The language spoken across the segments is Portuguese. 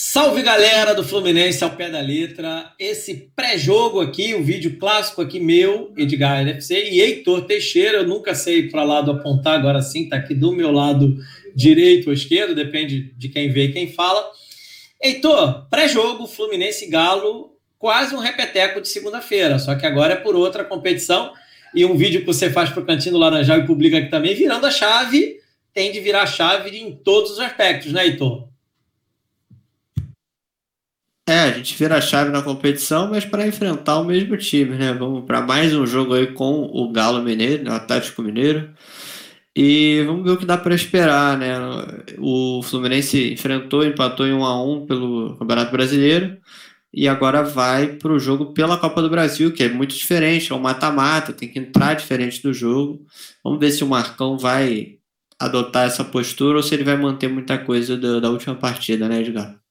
Salve galera do Fluminense ao pé da letra. Esse pré-jogo aqui, o vídeo clássico aqui meu, Edgar NFC e Heitor Teixeira. Eu nunca sei para lado apontar, agora sim, tá aqui do meu lado direito ou esquerdo, depende de quem vê e quem fala. Heitor, pré-jogo, Fluminense Galo, quase um repeteco de segunda-feira, só que agora é por outra competição. E um vídeo que você faz para o Cantinho do Laranjal e publica aqui também, virando a chave, tem de virar a chave em todos os aspectos, né, Heitor? É, a gente vira a chave na competição, mas para enfrentar o mesmo time, né? Vamos para mais um jogo aí com o Galo Mineiro, o Atlético Mineiro. E vamos ver o que dá para esperar, né? O Fluminense enfrentou, empatou em 1 a 1 pelo Campeonato Brasileiro e agora vai para o jogo pela Copa do Brasil, que é muito diferente, é um mata-mata, tem que entrar diferente do jogo. Vamos ver se o Marcão vai adotar essa postura ou se ele vai manter muita coisa da, da última partida, né, Edgar?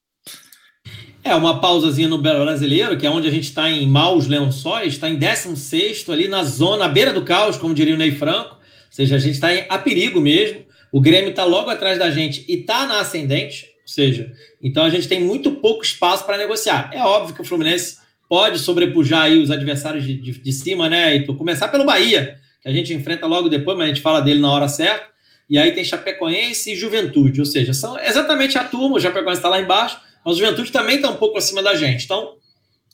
É, uma pausazinha no Brasileiro, que é onde a gente está em maus lençóis, está em 16 ali na zona, à beira do caos, como diria o Ney Franco. Ou seja, a gente está a perigo mesmo. O Grêmio está logo atrás da gente e está na ascendente. Ou seja, então a gente tem muito pouco espaço para negociar. É óbvio que o Fluminense pode sobrepujar aí os adversários de, de, de cima, né? E começar pelo Bahia, que a gente enfrenta logo depois, mas a gente fala dele na hora certa. E aí tem Chapecoense e Juventude, ou seja, são exatamente a turma, o Chapecoense está lá embaixo, mas o Juventude também está um pouco acima da gente. Então,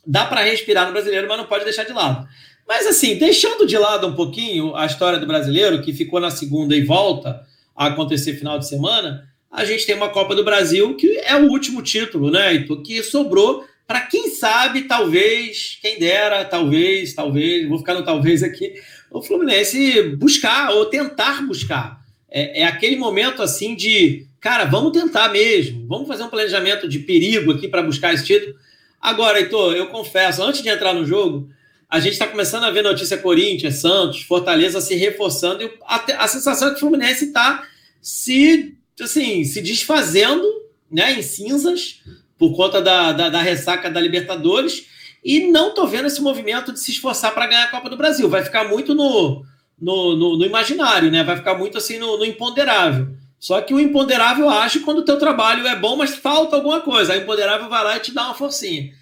dá para respirar no brasileiro, mas não pode deixar de lado. Mas, assim, deixando de lado um pouquinho a história do brasileiro, que ficou na segunda e volta a acontecer final de semana, a gente tem uma Copa do Brasil que é o último título, né, Ito, que sobrou para quem sabe, talvez, quem dera, talvez, talvez, vou ficar no talvez aqui, o Fluminense buscar ou tentar buscar. É, é aquele momento assim de cara, vamos tentar mesmo, vamos fazer um planejamento de perigo aqui para buscar esse título. Agora, Heitor, eu confesso, antes de entrar no jogo, a gente está começando a ver notícia Corinthians, Santos, Fortaleza se reforçando e a, a sensação é que o Fluminense está se, assim, se desfazendo né, em cinzas por conta da, da, da ressaca da Libertadores e não estou vendo esse movimento de se esforçar para ganhar a Copa do Brasil. Vai ficar muito no, no, no, no imaginário, né? vai ficar muito assim no, no imponderável. Só que o imponderável age quando o teu trabalho é bom, mas falta alguma coisa. Aí o imponderável vai lá e te dá uma forcinha.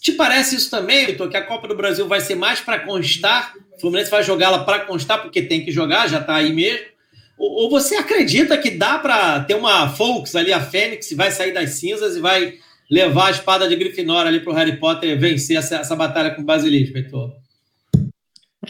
Te parece isso também, Vitor, que a Copa do Brasil vai ser mais para constar? O Fluminense vai jogá-la para constar porque tem que jogar, já está aí mesmo? Ou, você acredita que dá para ter uma Folks ali, a Fênix, vai sair das cinzas e vai levar a espada de Grifinória ali para o Harry Potter vencer essa, essa batalha com o Basilisco, Heitor?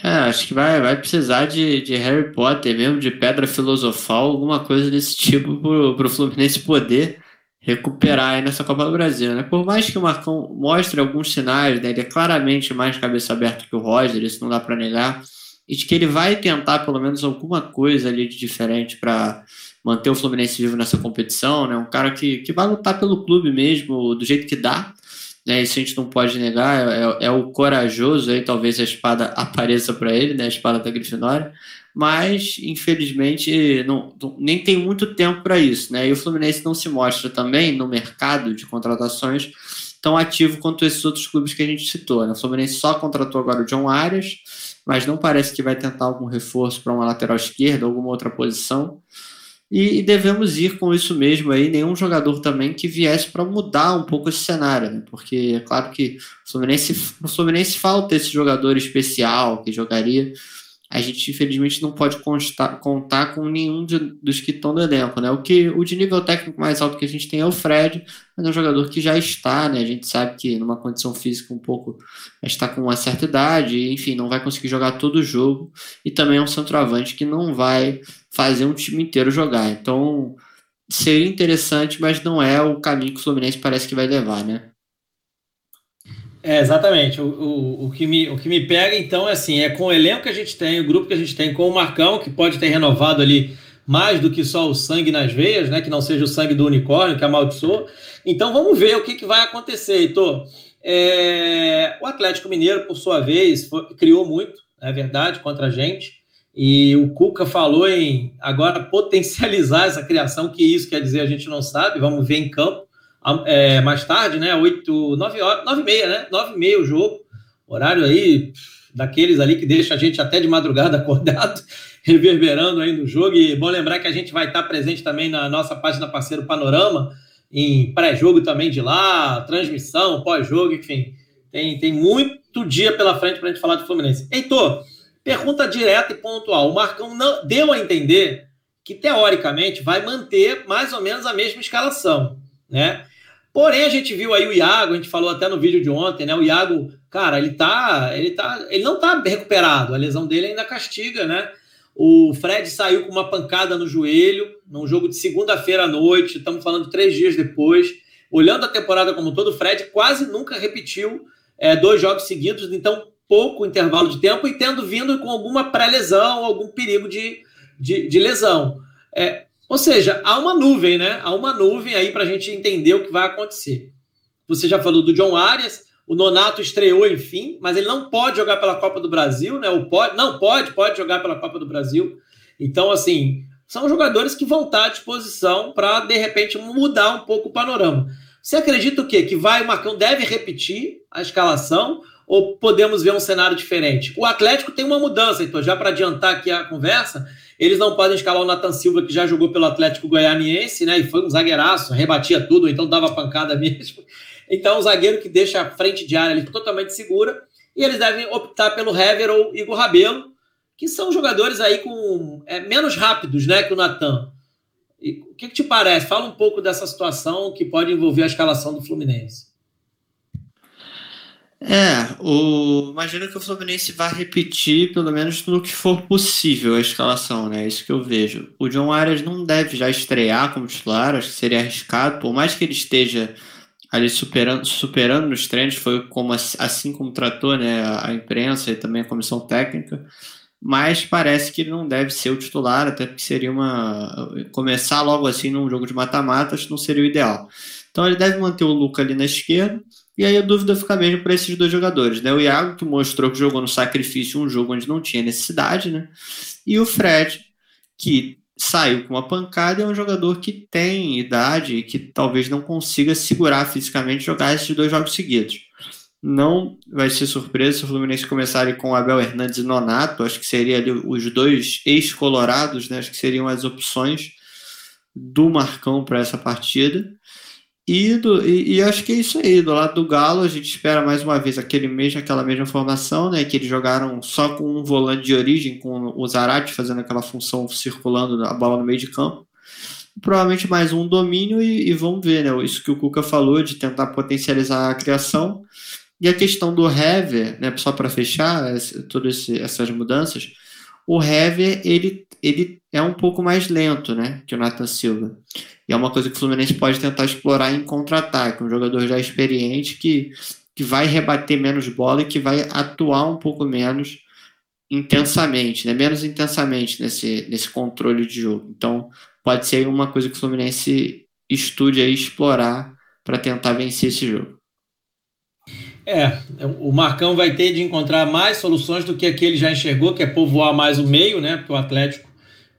É, acho que vai, vai precisar de, de Harry Potter mesmo, de pedra filosofal, alguma coisa desse tipo pro, pro Fluminense poder recuperar aí nessa Copa do Brasil, né? Por mais que o Marcão mostre alguns sinais, né? Ele é claramente mais cabeça aberta que o Roger, isso não dá para negar, e de que ele vai tentar pelo menos alguma coisa ali de diferente para manter o Fluminense vivo nessa competição, né? Um cara que, que vai lutar pelo clube mesmo, do jeito que dá, né? Isso a gente não pode negar, é, é o corajoso, aí talvez a espada apareça para ele, né? A espada da Grifinória, mas infelizmente não, nem tem muito tempo para isso, né? E o Fluminense não se mostra também no mercado de contratações tão ativo quanto esses outros clubes que a gente citou. Né? O Fluminense só contratou agora o John Arias, mas não parece que vai tentar algum reforço para uma lateral esquerda, alguma outra posição e, devemos ir com isso mesmo aí, nenhum jogador também que viesse para mudar um pouco esse cenário, né? porque é claro que o Fluminense, o Fluminense falta esse jogador especial que jogaria a gente infelizmente não pode constar, contar com nenhum de, dos que estão no elenco, né? O que o de nível técnico mais alto que a gente tem é o Fred, mas é um jogador que já está, né? A gente sabe que numa condição física um pouco está com uma certa idade, enfim, não vai conseguir jogar todo o jogo e também é um centroavante que não vai fazer um time inteiro jogar. Então seria interessante, mas não é o caminho que o Fluminense parece que vai levar, né? É, exatamente. O, o, o, que me, o que me pega, então, é assim, é com o elenco que a gente tem, o grupo que a gente tem, com o Marcão, que pode ter renovado ali mais do que só o sangue nas veias, né? Que não seja o sangue do unicórnio, que amaldiçoou. Então vamos ver o que, que vai acontecer, Heitor. É, o Atlético Mineiro, por sua vez, foi, criou muito, é verdade, contra a gente. E o Cuca falou em agora potencializar essa criação, que isso quer dizer a gente não sabe, vamos ver em campo é, mais tarde, né? 8, 9 horas, 9 e meia, né? 9 e meia o jogo. Horário aí daqueles ali que deixa a gente até de madrugada acordado, reverberando aí no jogo. E bom lembrar que a gente vai estar presente também na nossa página parceiro Panorama. em pré-jogo também de lá, transmissão, pós-jogo, enfim. Tem, tem muito dia pela frente para a gente falar de Fluminense. Heitor, pergunta direta e pontual. O Marcão não, deu a entender que, teoricamente, vai manter mais ou menos a mesma escalação, né? Porém, a gente viu aí o Iago, a gente falou até no vídeo de ontem, né? O Iago, cara, ele tá. Ele tá. Ele não tá recuperado. A lesão dele ainda castiga, né? O Fred saiu com uma pancada no joelho, num jogo de segunda-feira à noite, estamos falando três dias depois. Olhando a temporada como todo, o Fred quase nunca repetiu é, dois jogos seguidos, então pouco intervalo de tempo e tendo vindo com alguma pré-lesão, algum perigo de, de, de lesão. É, ou seja, há uma nuvem, né? Há uma nuvem aí para a gente entender o que vai acontecer. Você já falou do John Arias, o Nonato estreou, enfim, mas ele não pode jogar pela Copa do Brasil, né? O pode, não pode, pode jogar pela Copa do Brasil. Então, assim, são jogadores que vão estar à disposição para, de repente, mudar um pouco o panorama. Você acredita o quê? Que vai, o Marcão deve repetir a escalação ou podemos ver um cenário diferente? O Atlético tem uma mudança, então, já para adiantar aqui a conversa, eles não podem escalar o Nathan Silva, que já jogou pelo Atlético Goianiense, né? E foi um zagueiraço, rebatia tudo, então dava pancada mesmo. Então, um zagueiro que deixa a frente de área ali totalmente segura. E eles devem optar pelo Hever ou Igor Rabelo, que são jogadores aí com é, menos rápidos né, que o Natan. o que, que te parece? Fala um pouco dessa situação que pode envolver a escalação do Fluminense. É, o... imagino que o Fluminense vai repetir, pelo menos no que for possível, a escalação, né? É isso que eu vejo. O John Arias não deve já estrear como titular, acho que seria arriscado, por mais que ele esteja ali superando, superando nos treinos, foi como assim como tratou né, a imprensa e também a comissão técnica, mas parece que ele não deve ser o titular, até porque seria uma. começar logo assim num jogo de mata-matas não seria o ideal. Então ele deve manter o Luca ali na esquerda, e aí a dúvida fica mesmo para esses dois jogadores, né? O Iago, que mostrou que jogou no sacrifício um jogo onde não tinha necessidade, né? E o Fred, que saiu com uma pancada é um jogador que tem idade e que talvez não consiga segurar fisicamente jogar esses dois jogos seguidos. Não vai ser surpresa se o Fluminense começar com Abel Hernandes e Nonato, acho que seria ali os dois ex-colorados, né? acho que seriam as opções do Marcão para essa partida. E, do, e, e, acho que é isso aí. Do lado do Galo, a gente espera mais uma vez aquele mesmo, aquela mesma formação, né? Que eles jogaram só com um volante de origem, com o Zarate fazendo aquela função circulando a bola no meio de campo. Provavelmente mais um domínio e, e vamos ver, né? Isso que o Cuca falou de tentar potencializar a criação. E a questão do Hever, né? Só para fechar todas essas mudanças, o Hever ele, ele é um pouco mais lento, né? Que o Nathan Silva. E é uma coisa que o Fluminense pode tentar explorar em contra-ataque. Um jogador já experiente que, que vai rebater menos bola e que vai atuar um pouco menos intensamente, né? menos intensamente nesse, nesse controle de jogo. Então, pode ser uma coisa que o Fluminense estude aí explorar para tentar vencer esse jogo. É, o Marcão vai ter de encontrar mais soluções do que aquele já enxergou, que é povoar mais o meio, né? Porque o Atlético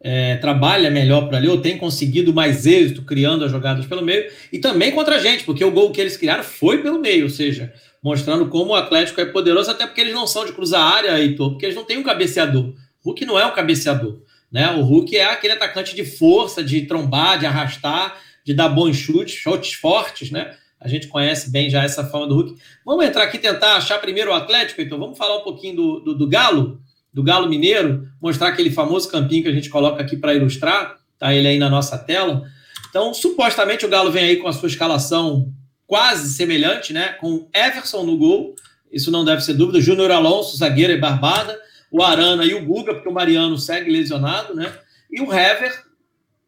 é, trabalha melhor por ali, ou tem conseguido mais êxito criando as jogadas pelo meio, e também contra a gente, porque o gol que eles criaram foi pelo meio, ou seja, mostrando como o Atlético é poderoso, até porque eles não são de cruzar área, Heitor, porque eles não têm um cabeceador. O Hulk não é um cabeceador. Né? O Hulk é aquele atacante de força, de trombar, de arrastar, de dar bons chutes, chutes fortes, né? A gente conhece bem já essa forma do Hulk. Vamos entrar aqui tentar achar primeiro o Atlético, então vamos falar um pouquinho do, do, do Galo do Galo Mineiro, mostrar aquele famoso campinho que a gente coloca aqui para ilustrar, tá ele aí na nossa tela. Então, supostamente o Galo vem aí com a sua escalação quase semelhante, né? Com Everson no gol, isso não deve ser dúvida, Júnior Alonso, zagueiro e barbada, o Arana e o Guga, porque o Mariano segue lesionado, né? E o Hever,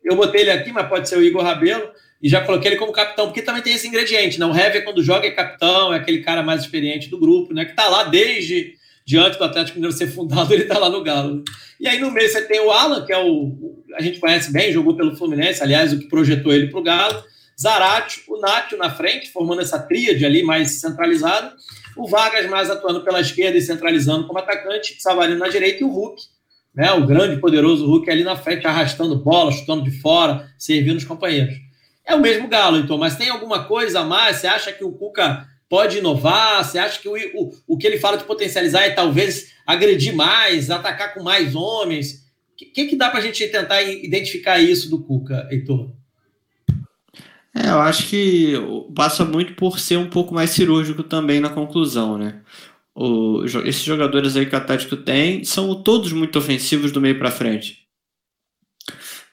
eu botei ele aqui, mas pode ser o Igor Rabelo, e já coloquei ele como capitão, porque também tem esse ingrediente, né? O Hever, quando joga, é capitão, é aquele cara mais experiente do grupo, né? Que tá lá desde diante do Atlético Mineiro ser fundado, ele está lá no Galo. E aí no meio você tem o Alan, que é o. A gente conhece bem, jogou pelo Fluminense, aliás, o que projetou ele para o Galo. Zarate, o Nátio na frente, formando essa tríade ali mais centralizada. O Vargas mais atuando pela esquerda e centralizando como atacante, Savarino na direita e o Hulk, né, o grande poderoso Hulk ali na frente, arrastando bola, chutando de fora, servindo os companheiros. É o mesmo Galo, então, mas tem alguma coisa a mais? Você acha que o Cuca pode inovar? Você acha que o, o, o que ele fala de potencializar é talvez agredir mais, atacar com mais homens? O que, que dá para a gente tentar identificar isso do Cuca, Heitor? É, eu acho que passa muito por ser um pouco mais cirúrgico também na conclusão, né? O, esses jogadores aí que o Atlético tem são todos muito ofensivos do meio para frente.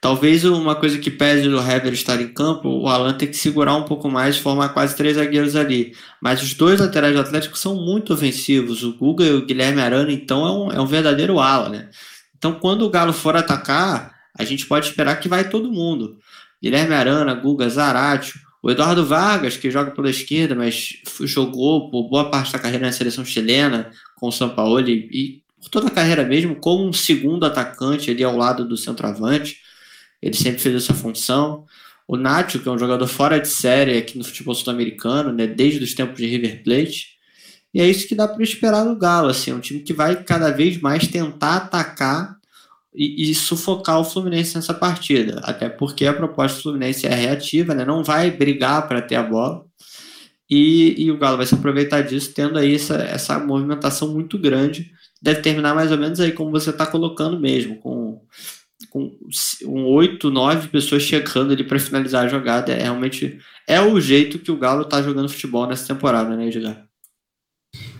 Talvez uma coisa que pese do Hever estar em campo, o Alan tem que segurar um pouco mais, formar quase três zagueiros ali. Mas os dois laterais do Atlético são muito ofensivos. O Guga e o Guilherme Arana, então, é um, é um verdadeiro ala, né? Então, quando o Galo for atacar, a gente pode esperar que vai todo mundo. Guilherme Arana, Guga, Zaratio, o Eduardo Vargas, que joga pela esquerda, mas jogou por boa parte da carreira na seleção chilena com o São Paulo e, e por toda a carreira mesmo, como um segundo atacante ali ao lado do centroavante. Ele sempre fez essa função. O Nacho, que é um jogador fora de série aqui no futebol sul-americano, né, desde os tempos de River Plate. E é isso que dá para esperar do Galo, assim, é um time que vai cada vez mais tentar atacar e, e, sufocar o Fluminense nessa partida, até porque a proposta do Fluminense é reativa, né, não vai brigar para ter a bola. E, e, o Galo vai se aproveitar disso, tendo aí essa, essa movimentação muito grande. Deve terminar mais ou menos aí como você está colocando mesmo, com com 8, 9 pessoas chegando ali para finalizar a jogada. É realmente é o jeito que o Galo está jogando futebol nessa temporada, né, Edgar?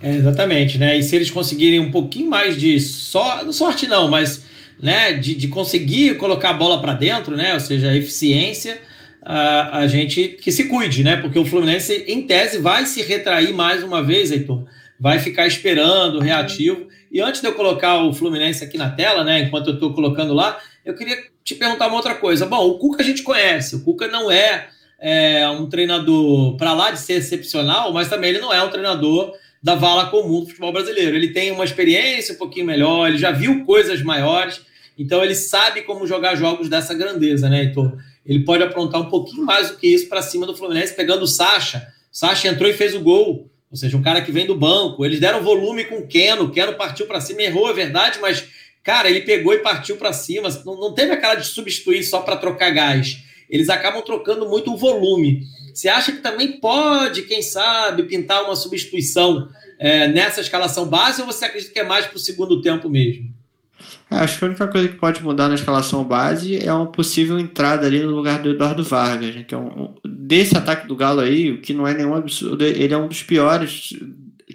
É, exatamente, né? E se eles conseguirem um pouquinho mais de só, sorte não, mas né, de, de conseguir colocar a bola para dentro, né? Ou seja, eficiência, a, a gente que se cuide, né? Porque o Fluminense, em tese, vai se retrair mais uma vez, Heitor. Vai ficar esperando, reativo. E antes de eu colocar o Fluminense aqui na tela, né? Enquanto eu estou colocando lá, eu queria te perguntar uma outra coisa. Bom, o Cuca a gente conhece, o Cuca não é, é um treinador para lá de ser excepcional, mas também ele não é um treinador da vala comum do futebol brasileiro. Ele tem uma experiência um pouquinho melhor, ele já viu coisas maiores, então ele sabe como jogar jogos dessa grandeza, né, Heitor? Ele pode aprontar um pouquinho mais do que isso para cima do Fluminense, pegando o Sacha. O Sacha entrou e fez o gol, ou seja, um cara que vem do banco. Eles deram volume com o Keno, o Keno partiu para cima, errou, é verdade, mas Cara, ele pegou e partiu para cima. Não, não teve aquela de substituir só para trocar gás. Eles acabam trocando muito o volume. Você acha que também pode, quem sabe, pintar uma substituição é, nessa escalação base ou você acredita que é mais para o segundo tempo mesmo? É, acho que a única coisa que pode mudar na escalação base é uma possível entrada ali no lugar do Eduardo Vargas, né, que é um, desse ataque do Galo aí, o que não é nenhum absurdo, ele é um dos piores,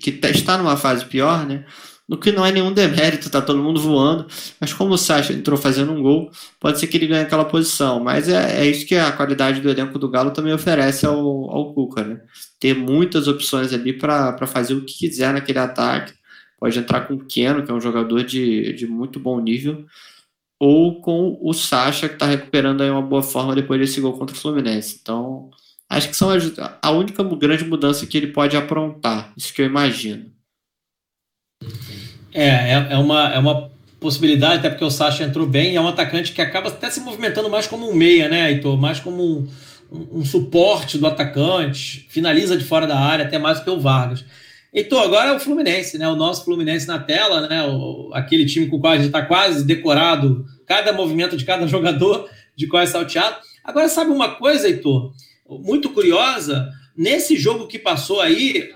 que tá, está numa fase pior, né? No que não é nenhum demérito, tá todo mundo voando, mas como o Sacha entrou fazendo um gol, pode ser que ele ganhe aquela posição, mas é, é isso que a qualidade do elenco do Galo também oferece ao, ao Cuca, né? Ter muitas opções ali para fazer o que quiser naquele ataque, pode entrar com o Keno, que é um jogador de, de muito bom nível, ou com o Sacha, que está recuperando aí uma boa forma depois desse gol contra o Fluminense. Então, acho que são a, a única grande mudança que ele pode aprontar, isso que eu imagino. É, é, é, uma, é uma possibilidade, até porque o Sacha entrou bem, é um atacante que acaba até se movimentando mais como um meia, né, Heitor? Mais como um, um, um suporte do atacante, finaliza de fora da área, até mais que o Vargas. Heitor, agora é o Fluminense, né? O nosso Fluminense na tela, né? O, aquele time com o qual a gente está quase decorado, cada movimento de cada jogador, de qual é salteado. Agora, sabe uma coisa, Heitor? Muito curiosa, nesse jogo que passou aí,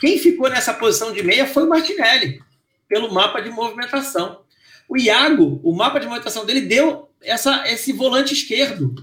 quem ficou nessa posição de meia foi o Martinelli pelo mapa de movimentação. O Iago, o mapa de movimentação dele deu essa, esse volante esquerdo,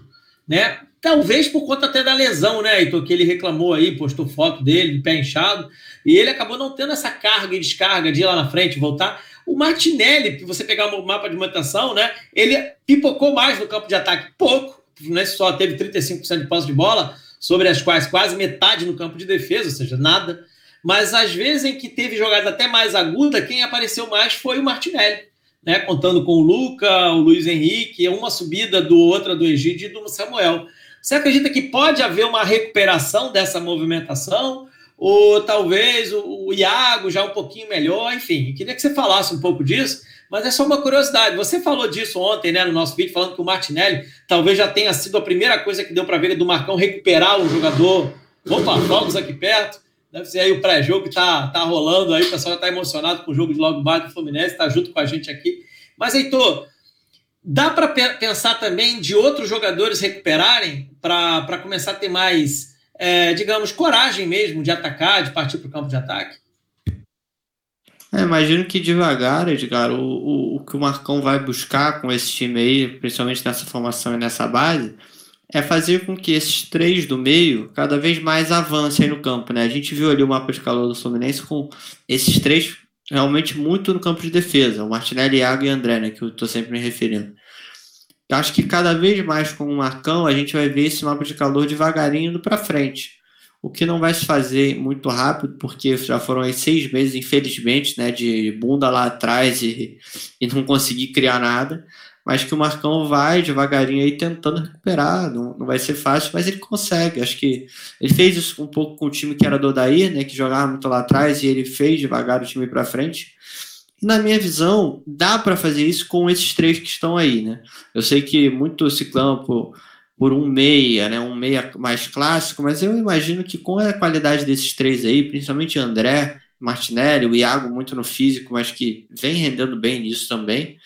né? Talvez por conta até da lesão, né, Heitor, que ele reclamou aí, postou foto dele, de pé inchado, e ele acabou não tendo essa carga e descarga de ir lá na frente, voltar. O Martinelli, que você pegar o mapa de movimentação, né, ele pipocou mais no campo de ataque, pouco, né, só teve 35% de posse de bola, sobre as quais quase metade no campo de defesa, ou seja, nada mas às vezes em que teve jogada até mais aguda, quem apareceu mais foi o Martinelli, né? Contando com o Luca, o Luiz Henrique, uma subida do outra do Egídio e do Samuel. Você acredita que pode haver uma recuperação dessa movimentação? Ou talvez o, Iago já um pouquinho melhor? Enfim, queria que você falasse um pouco disso, mas é só uma curiosidade. Você falou disso ontem, né, no nosso vídeo, falando que o Martinelli talvez já tenha sido a primeira coisa que deu para ver do Marcão recuperar o jogador. Opa, jogos aqui perto Deve ser aí o pré-jogo que tá, tá rolando aí, o pessoal já está emocionado com o jogo de logo mais do Fluminense, está junto com a gente aqui. Mas, Heitor, dá para pensar também de outros jogadores recuperarem para começar a ter mais, é, digamos, coragem mesmo de atacar, de partir para o campo de ataque? É, imagino que devagar, Edgar, o, o, o que o Marcão vai buscar com esse time aí, principalmente nessa formação e nessa base, é fazer com que esses três do meio cada vez mais avancem no campo. Né? A gente viu ali o mapa de calor do Fluminense com esses três realmente muito no campo de defesa, o Martinelli, Iago e André, né, que eu estou sempre me referindo. Eu acho que cada vez mais com o Marcão a gente vai ver esse mapa de calor devagarinho indo para frente. O que não vai se fazer muito rápido, porque já foram aí seis meses, infelizmente, né, de bunda lá atrás e, e não conseguir criar nada mas que o Marcão vai devagarinho aí tentando recuperar. Não, não vai ser fácil, mas ele consegue. Acho que ele fez isso um pouco com o time que era do Odair, né, que jogava muito lá atrás, e ele fez devagar o time para frente. E na minha visão, dá para fazer isso com esses três que estão aí, né? Eu sei que muito clama por, por um meia, né, um meia mais clássico, mas eu imagino que com a qualidade desses três aí, principalmente André, Martinelli, o Iago muito no físico, mas que vem rendendo bem nisso também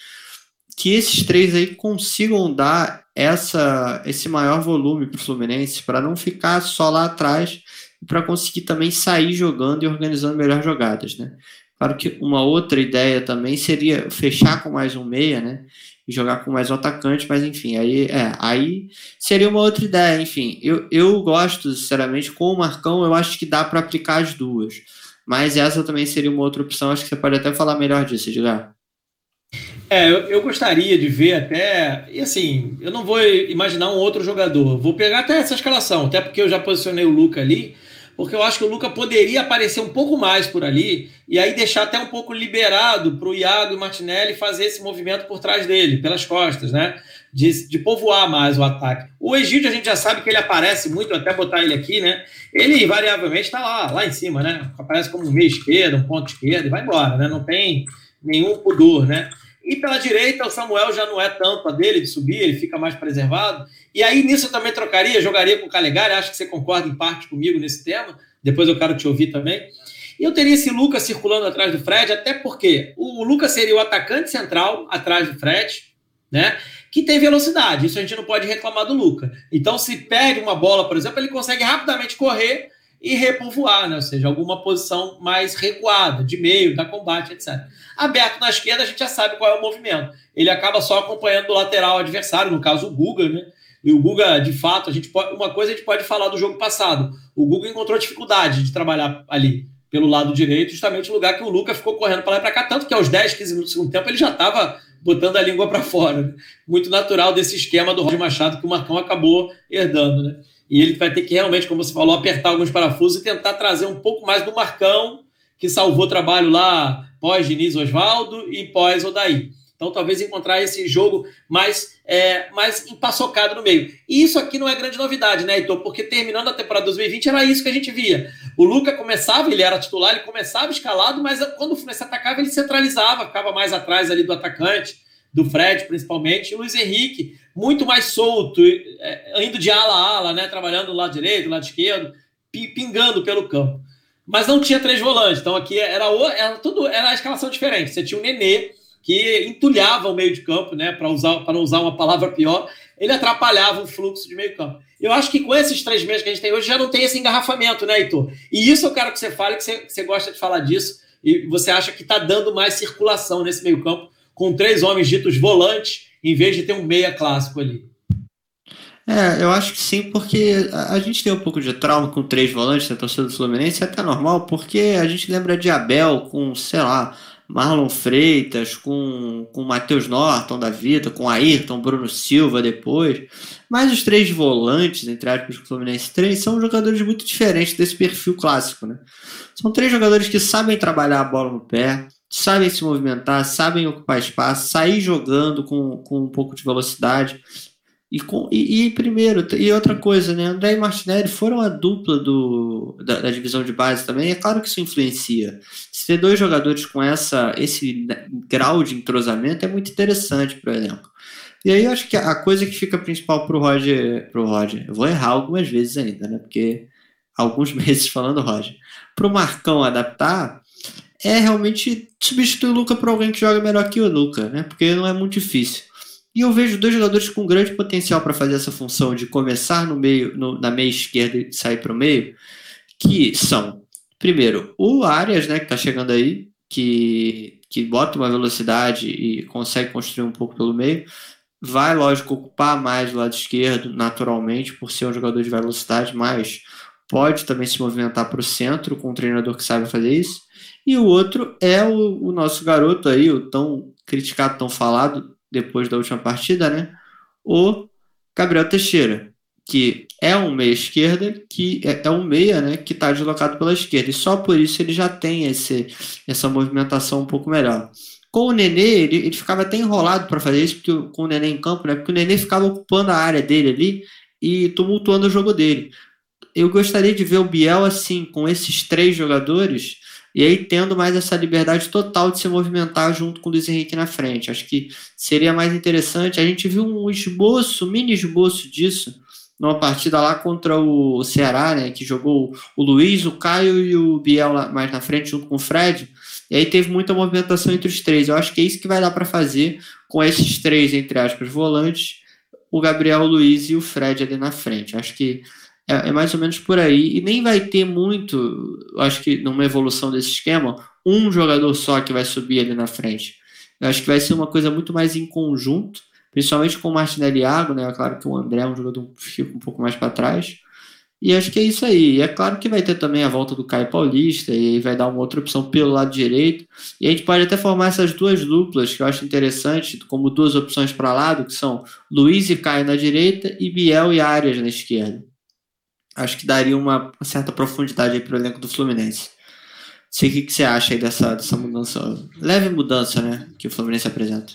que esses três aí consigam dar essa, esse maior volume para o Fluminense, para não ficar só lá atrás e para conseguir também sair jogando e organizando melhor jogadas, né? Claro que uma outra ideia também seria fechar com mais um meia, né? E jogar com mais um atacante, mas enfim, aí, é, aí seria uma outra ideia. Enfim, eu, eu gosto, sinceramente, com o Marcão, eu acho que dá para aplicar as duas. Mas essa também seria uma outra opção, acho que você pode até falar melhor disso, Edgar. É, eu, eu, gostaria de ver até. E assim, eu não vou imaginar um outro jogador. Vou pegar até essa escalação, até porque eu já posicionei o Luca ali, porque eu acho que o Luca poderia aparecer um pouco mais por ali e aí deixar até um pouco liberado para o Iago e Martinelli fazer esse movimento por trás dele, pelas costas, né? De, de povoar mais o ataque. O Egídio a gente já sabe que ele aparece muito, até botar ele aqui, né? Ele invariavelmente está lá, lá em cima, né? Aparece como um meio esquerdo, um ponto esquerdo e vai embora, né? Não tem nenhum pudor, né? E pela direita, o Samuel já não é tanto a dele de subir, ele fica mais preservado. E aí nisso eu também trocaria, jogaria com o Calegari, acho que você concorda em parte comigo nesse tema, depois eu quero te ouvir também. E eu teria esse Lucas circulando atrás do Fred, até porque o Lucas seria o atacante central atrás do Fred, né? Que tem velocidade, isso a gente não pode reclamar do Lucas. Então, se perde uma bola, por exemplo, ele consegue rapidamente correr e repovoar, né? ou seja, alguma posição mais recuada, de meio, da combate, etc. Aberto na esquerda, a gente já sabe qual é o movimento. Ele acaba só acompanhando o lateral adversário, no caso o Guga, né? E o Guga, de fato, a gente pode, uma coisa a gente pode falar do jogo passado. O Guga encontrou dificuldade de trabalhar ali pelo lado direito, justamente no lugar que o Lucas ficou correndo para lá e para cá, tanto que aos 10, 15 minutos do segundo tempo ele já estava botando a língua para fora. Né? Muito natural desse esquema do Roger Machado que o Marcão acabou herdando, né? e ele vai ter que realmente, como você falou, apertar alguns parafusos e tentar trazer um pouco mais do Marcão, que salvou o trabalho lá pós-Diniz Osvaldo e pós-Odaí. Então, talvez encontrar esse jogo mais, é, mais empaçocado no meio. E isso aqui não é grande novidade, né, Heitor? Porque terminando a temporada 2020 era isso que a gente via. O Luca começava, ele era titular, ele começava escalado, mas quando o Fluminense atacava, ele centralizava, ficava mais atrás ali do atacante, do Fred principalmente. E o Luiz Henrique muito mais solto, é, indo de ala a ala, né, trabalhando do lado direito, do lado esquerdo, pingando pelo campo. Mas não tinha três volantes, então aqui era, era tudo era a escalação diferente. Você tinha o Nenê, que entulhava o meio de campo, né, para usar para não usar uma palavra pior, ele atrapalhava o fluxo de meio campo. Eu acho que com esses três meses que a gente tem hoje já não tem esse engarrafamento, né, Heitor? E isso eu quero que você fale, que você, que você gosta de falar disso, e você acha que está dando mais circulação nesse meio campo, com três homens ditos volantes, em vez de ter um meia clássico ali. É, eu acho que sim, porque a gente tem um pouco de trauma com três volantes na torcida do Fluminense, é até normal, porque a gente lembra de Abel com, sei lá, Marlon Freitas, com, com Matheus Norton da vida, com Ayrton, Bruno Silva depois. Mas os três volantes, entre aspas, que o Fluminense tem, são jogadores muito diferentes desse perfil clássico, né? São três jogadores que sabem trabalhar a bola no pé, sabem se movimentar, sabem ocupar espaço, sair jogando com, com um pouco de velocidade. E, com, e, e, primeiro, e outra coisa, né? André e Martinelli foram a dupla do, da, da, divisão de base também. É claro que isso influencia. Se ter dois jogadores com essa, esse grau de entrosamento é muito interessante para o elenco. E aí eu acho que a coisa que fica principal para o Roger, pro Roger, eu vou errar algumas vezes ainda, né? Porque alguns meses falando Roger. Para o Marcão adaptar, é realmente substituir o Luca por alguém que joga melhor que o Luca, né? Porque não é muito difícil. E eu vejo dois jogadores com grande potencial para fazer essa função de começar no meio, no, na meia esquerda e sair para o meio, que são, primeiro, o Arias, né, que está chegando aí, que, que bota uma velocidade e consegue construir um pouco pelo meio. vai, lógico, ocupar mais o lado esquerdo, naturalmente, por ser um jogador de velocidade, mas pode também se movimentar para o centro com um treinador que sabe fazer isso. E o outro é o, o, nosso garoto aí, o tão criticado, tão falado depois da última partida, né? O Gabriel Teixeira, que é um meia esquerda, que é, é um meia, né, que está deslocado pela esquerda. E só por isso ele já tem esse, essa movimentação um pouco melhor. Com o Nenê, ele, ele ficava até enrolado para fazer isso, porque, com o Nenê em campo, né? Porque o Nenê ficava ocupando a área dele ali e tumultuando o jogo dele. Eu gostaria de ver o Biel assim, com esses três jogadores, e aí tendo mais essa liberdade total de se movimentar junto com o Luiz Henrique na frente. Acho que seria mais interessante. A gente viu um esboço, um mini esboço disso, numa partida lá contra o Ceará, né? Que jogou o Luiz, o Caio e o Biel mais na frente, junto com o Fred. E aí teve muita movimentação entre os três. Eu acho que é isso que vai dar para fazer com esses três, entre aspas, volantes, o Gabriel, o Luiz e o Fred ali na frente. Acho que é, é mais ou menos por aí. E nem vai ter muito, acho que numa evolução desse esquema, um jogador só que vai subir ali na frente. Eu acho que vai ser uma coisa muito mais em conjunto, principalmente com o Martinelli Iago, né? É claro que o André é um jogador que fica um pouco mais para trás. E acho que é isso aí. E é claro que vai ter também a volta do Caio Paulista, e aí vai dar uma outra opção pelo lado direito. E a gente pode até formar essas duas duplas, que eu acho interessante, como duas opções para lado, que são Luiz e Caio na direita e Biel e Arias na esquerda. Acho que daria uma, certa profundidade aí para o elenco do Fluminense. Não sei o que, que você acha aí dessa, dessa mudança, leve mudança, né, que o Fluminense apresenta.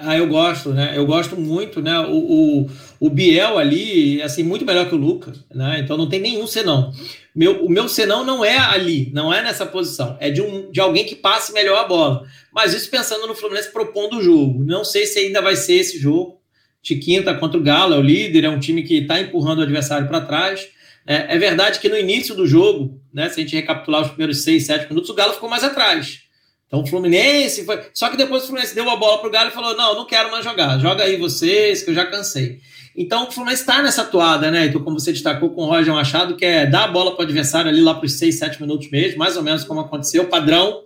Ah, eu gosto, né? Eu gosto muito, né? O, o, o Biel ali, assim, muito melhor que o Luca, né? Então não tem nenhum senão. Meu, o meu senão não é ali, não é nessa posição. É de, um, de alguém que passe melhor a bola. Mas isso pensando no Fluminense propondo o jogo. Não sei se ainda vai ser esse jogo de quinta contra o Galo, é o líder, é um time que está empurrando o adversário para trás. É, é, verdade que no início do jogo, né, se a gente recapitular os primeiros seis, sete minutos, o Galo ficou mais atrás. Então o Fluminense foi. Só que depois o Fluminense deu a bola pro Galo e falou: não, não quero mais jogar. Joga aí vocês, que eu já cansei. Então o Fluminense está nessa atuada, né? Então, como você destacou com o Roger Machado, que é dar a bola para o adversário ali lá para os 6, 7 minutos mesmo, mais ou menos como aconteceu, padrão.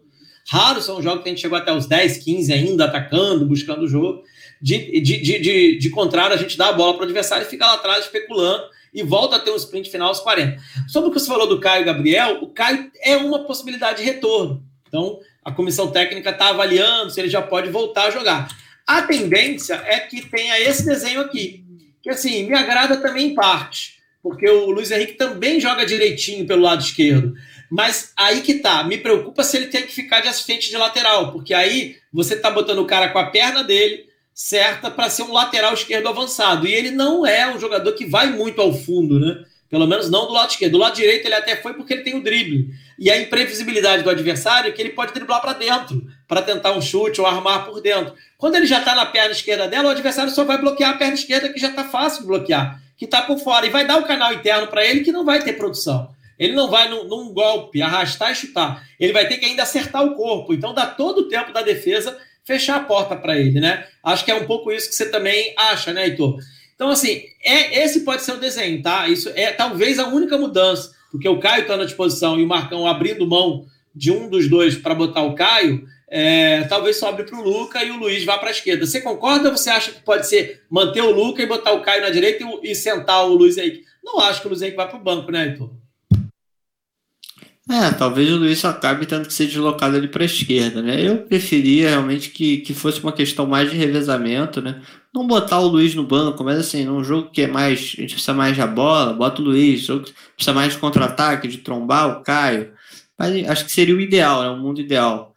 Raros são os jogos que a gente chegou até os 10, 15 ainda atacando, buscando o jogo. De, de, de, de, de contrário, a gente dá a bola para o adversário e fica lá atrás especulando e volta a ter um sprint final aos 40. Sobre o que você falou do Caio Gabriel, o Caio é uma possibilidade de retorno. Então, a comissão técnica está avaliando se ele já pode voltar a jogar. A tendência é que tenha esse desenho aqui, que assim, me agrada também em parte, porque o Luiz Henrique também joga direitinho pelo lado esquerdo. Mas aí que tá, me preocupa se ele tem que ficar de assistente de lateral, porque aí você tá botando o cara com a perna dele certa para ser um lateral esquerdo avançado. E ele não é um jogador que vai muito ao fundo, né? Pelo menos não do lado esquerdo. Do lado direito ele até foi porque ele tem o drible. E a imprevisibilidade do adversário é que ele pode driblar para dentro, para tentar um chute ou armar por dentro. Quando ele já está na perna esquerda dela, o adversário só vai bloquear a perna esquerda, que já está fácil de bloquear, que está por fora. E vai dar o um canal interno para ele que não vai ter produção. Ele não vai num, num, golpe arrastar e chutar. Ele vai ter que ainda acertar o corpo. Então dá todo o tempo da defesa fechar a porta para ele, né? Acho que é um pouco isso que você também acha, né, Heitor? Então, assim, é, esse pode ser o desenho, tá? Isso é talvez a única mudança, porque o Caio está na disposição e o Marcão abrindo mão de um dos dois para botar o Caio, é, talvez sobre para o Luca e o Luiz vá para a esquerda. Você concorda ou você acha que pode ser manter o Luca e botar o Caio na direita e, e sentar o Luiz aí? Não acho que o Luiz Henrique vá para o banco, né, Heitor? É, talvez o Luiz acabe tendo que ser deslocado ali para a esquerda, né? Eu preferia realmente que, que fosse uma questão mais de revezamento, né? Não botar o Luiz no banco, mas assim, num jogo que é mais. A gente precisa mais da bola, bota o Luiz, jogo que precisa mais de contra-ataque, de trombar o Caio. Mas acho que seria o ideal, né? O mundo ideal.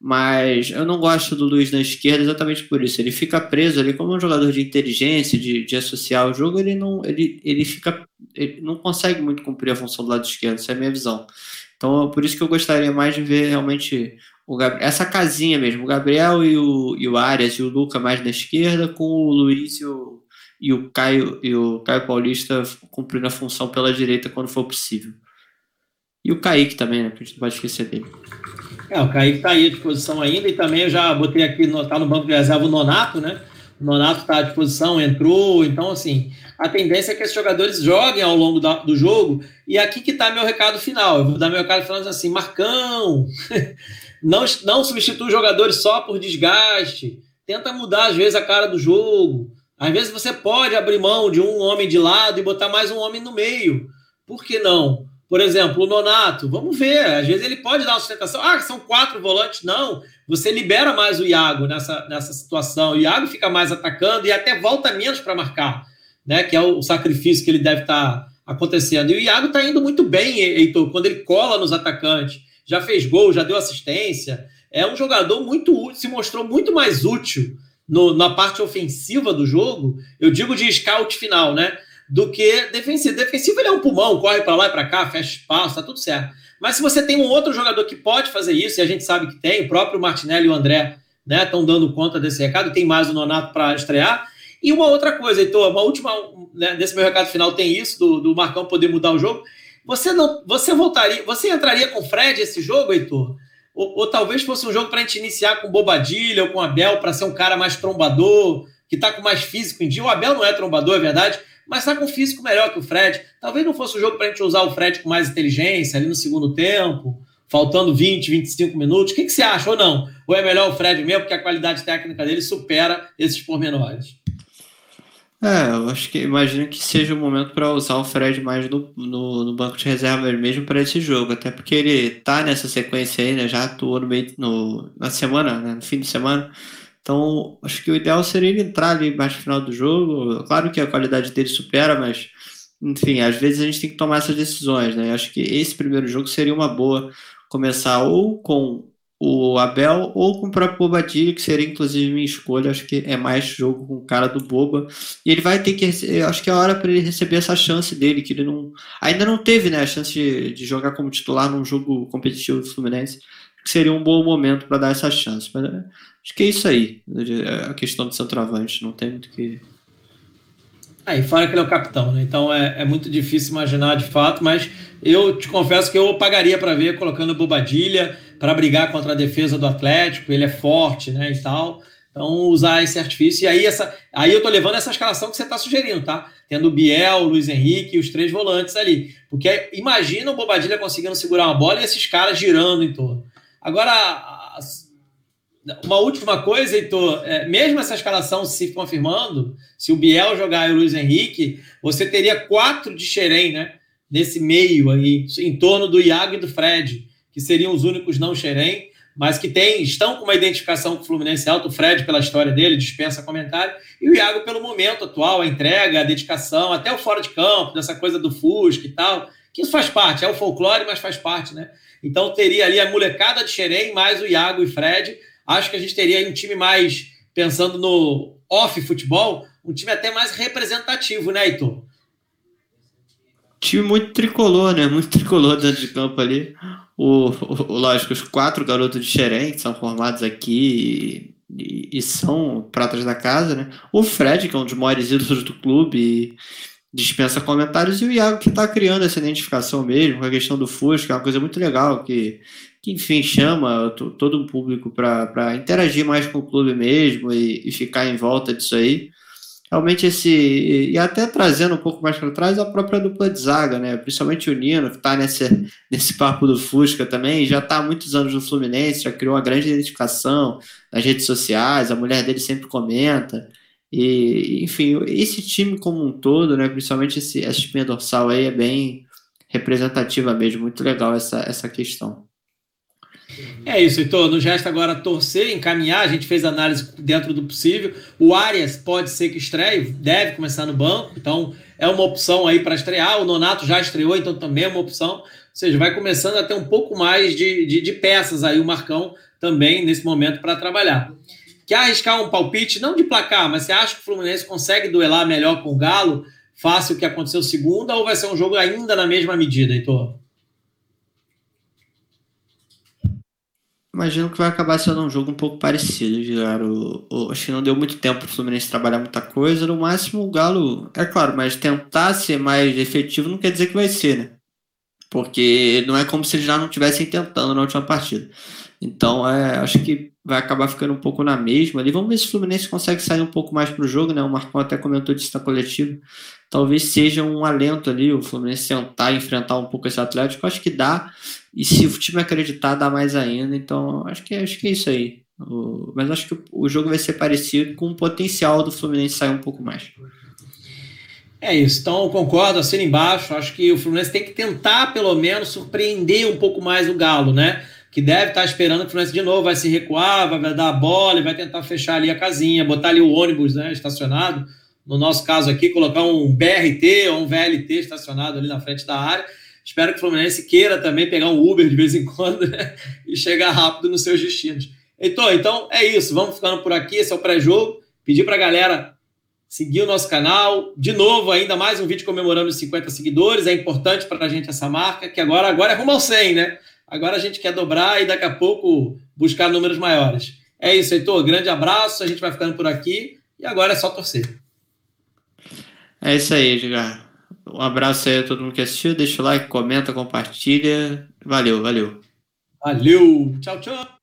Mas eu não gosto do Luiz na esquerda exatamente por isso. Ele fica preso ali como um jogador de inteligência, de, de associar o jogo, ele não, ele, ele fica. Ele não consegue muito cumprir a função do lado esquerdo, essa é a minha visão. Então, por isso que eu gostaria mais de ver realmente o essa casinha mesmo, o Gabriel e o, e o Arias e o Luca mais na esquerda, com o Luiz e o, e o Caio e o Caio Paulista cumprindo a função pela direita quando for possível. E o Kaique também, né? A gente não pode esquecer dele. É, o Kaique está aí à disposição ainda, e também eu já botei aqui, no, tá no banco de reserva o Nonato, né? O Nonato está à disposição, entrou, então assim, a tendência é que esses jogadores joguem ao longo da, do jogo. E aqui que está meu recado final. Eu vou dar meu recado falando assim: Marcão, não, não substitui jogadores só por desgaste. tenta mudar às vezes a cara do jogo. Às vezes você pode abrir mão de um homem de lado e botar mais um homem no meio. Por que não? Por exemplo, o Nonato, vamos ver, às vezes ele pode dar uma sustentação. Ah, são quatro volantes. Não, você libera mais o Iago nessa, nessa situação. O Iago fica mais atacando e até volta menos para marcar, né? Que é o, sacrifício que ele deve estar tá acontecendo. E o Iago está indo muito bem, Heitor, quando ele cola nos atacantes. Já fez gol, já deu assistência. É um jogador muito útil, se mostrou muito mais útil no, na parte ofensiva do jogo. Eu digo de scout final, né? Do que defensivo. Defensivo ele é um pulmão, corre para lá e para cá, fecha espaço, tá tudo certo. Mas se você tem um outro jogador que pode fazer isso, e a gente sabe que tem, o próprio Martinelli e o André estão né, dando conta desse recado, tem mais o Nonato para estrear. E uma outra coisa, Heitor, uma última, né, nesse meu recado final tem isso, do, do Marcão poder mudar o jogo. Você não, você voltaria, você entraria com o Fred esse jogo, Heitor? Ou, ou talvez fosse um jogo para a gente iniciar com Bobadilha ou com Abel, para ser um cara mais trombador, que está com mais físico em dia. O Abel não é trombador, é verdade, mas está com um físico melhor que o Fred. Talvez não fosse o jogo para a gente usar o Fred com mais inteligência ali no segundo tempo, faltando 20, 25 minutos. O que, que você acha ou não? Ou é melhor o Fred mesmo, porque a qualidade técnica dele supera esses pormenores? É, eu acho que imagino que seja o momento para usar o Fred mais no, no, no, banco de reserva mesmo para esse jogo, até porque ele tá nessa sequência aí, né? Já atuou no meio no, na semana, né, no fim de semana. Então, acho que o ideal seria ele entrar ali mais no final do jogo. Claro que a qualidade dele supera, mas, enfim, às vezes a gente tem que tomar essas decisões, né? Acho que esse primeiro jogo seria uma boa começar ou com o Abel ou com o próprio Bobadilha, que seria inclusive minha escolha. Acho que é mais jogo com o cara do Boba. E ele vai ter que. Acho que é a hora para ele receber essa chance dele, que ele não. Ainda não teve né, a chance de, de jogar como titular num jogo competitivo do Fluminense que seria um bom momento para dar essa chance. Mas acho que é isso aí, a questão do centroavante, não tem muito que. Aí, fora que ele é o capitão, né? Então é, é muito difícil imaginar de fato, mas eu te confesso que eu pagaria para ver colocando Bobadilha para brigar contra a defesa do Atlético, ele é forte, né? E tal. Então, usar esse artifício. E aí, essa, aí eu tô levando essa escalação que você está sugerindo, tá? Tendo o Biel, o Luiz Henrique e os três volantes ali. Porque imagina o Bobadilha conseguindo segurar uma bola e esses caras girando em torno. Agora, uma última coisa, Heitor, é, mesmo essa escalação se confirmando, se o Biel jogar e o Luiz Henrique, você teria quatro de Xerém, né? Nesse meio aí, em torno do Iago e do Fred, que seriam os únicos não Xerém, mas que tem, estão com uma identificação com o Fluminense alto, o Fred pela história dele, dispensa comentário, e o Iago pelo momento atual, a entrega, a dedicação, até o fora de campo, dessa coisa do Fusca e tal, que isso faz parte, é o folclore, mas faz parte, né? Então teria ali a molecada de Xerém, mais o Iago e Fred. Acho que a gente teria um time mais, pensando no off futebol, um time até mais representativo, né, Heitor? Time muito tricolor, né? Muito tricolor dentro de campo ali. O, o, lógico, os quatro garotos de Xerém, que são formados aqui e, e, são pratas da casa, né? O Fred, que é um dos maiores ídolos do clube, dispensa comentários, e o Iago que está criando essa identificação mesmo, com a questão do Fusca, é uma coisa muito legal, que, que enfim, chama todo o público para interagir mais com o clube mesmo e, e, ficar em volta disso aí. Realmente esse. E até trazendo um pouco mais para trás a própria dupla de zaga, né? Principalmente o Nino, que está nesse, nesse papo do Fusca também, já está há muitos anos no Fluminense, já criou uma grande identificação nas redes sociais, a mulher dele sempre comenta. E, enfim, esse time como um todo, né, principalmente esse, essa espinha dorsal aí é bem representativa mesmo, muito legal essa, essa questão. É isso, então nos resta agora torcer, encaminhar, a gente fez análise dentro do possível. O Arias pode ser que estreie, deve começar no banco, então é uma opção aí para estrear. O Nonato já estreou, então também é uma opção. Ou seja, vai começando a ter um pouco mais de, de, de peças aí o Marcão também nesse momento para trabalhar. Quer arriscar um palpite, não de placar, mas você acha que o Fluminense consegue duelar melhor com o Galo, face o que aconteceu segunda, ou vai ser um jogo ainda na mesma medida, Heitor? Imagino que vai acabar sendo um jogo um pouco parecido, Gilaro. Acho que não deu muito tempo para o Fluminense trabalhar muita coisa. No máximo, o Galo, é claro, mas tentar ser mais efetivo não quer dizer que vai ser, né? Porque não é como se eles já não estivessem tentando na última partida. Então, é, acho que vai acabar ficando um pouco na mesma ali. Vamos ver se o Fluminense consegue sair um pouco mais para o jogo, né? O Marcão até comentou disso na coletiva. Talvez seja um alento ali o Fluminense tentar enfrentar um pouco esse Atlético. Acho que dá. E se o time acreditar, dá mais ainda. Então, acho que, acho que é isso aí. Mas acho que o jogo vai ser parecido com o potencial do Fluminense sair um pouco mais. É isso, então concordo, assino embaixo. Acho que o Fluminense tem que tentar, pelo menos, surpreender um pouco mais o Galo, né? Que deve estar esperando que o Fluminense de novo vai se recuar, vai dar a bola vai tentar fechar ali a casinha, botar ali o ônibus né, estacionado. No nosso caso aqui, colocar um BRT ou um VLT estacionado ali na frente da área. Espero que o Fluminense queira também pegar um Uber de vez em quando e chegar rápido nos seus destinos. Heitor, então é isso. Vamos ficando por aqui. Esse é o pré-jogo. Pedir para a galera seguir o nosso canal. De novo, ainda mais um vídeo comemorando os 50 seguidores. É importante para a gente essa marca, que agora, agora é rumo ao 100, né? Agora a gente quer dobrar e daqui a pouco buscar números maiores. É isso, Heitor. Grande abraço. A gente vai ficando por aqui. E agora é só torcer. É isso aí, Edgar. Um abraço aí a todo mundo que assistiu. Deixa o like, comenta, compartilha. Valeu, valeu. Valeu. Tchau, tchau.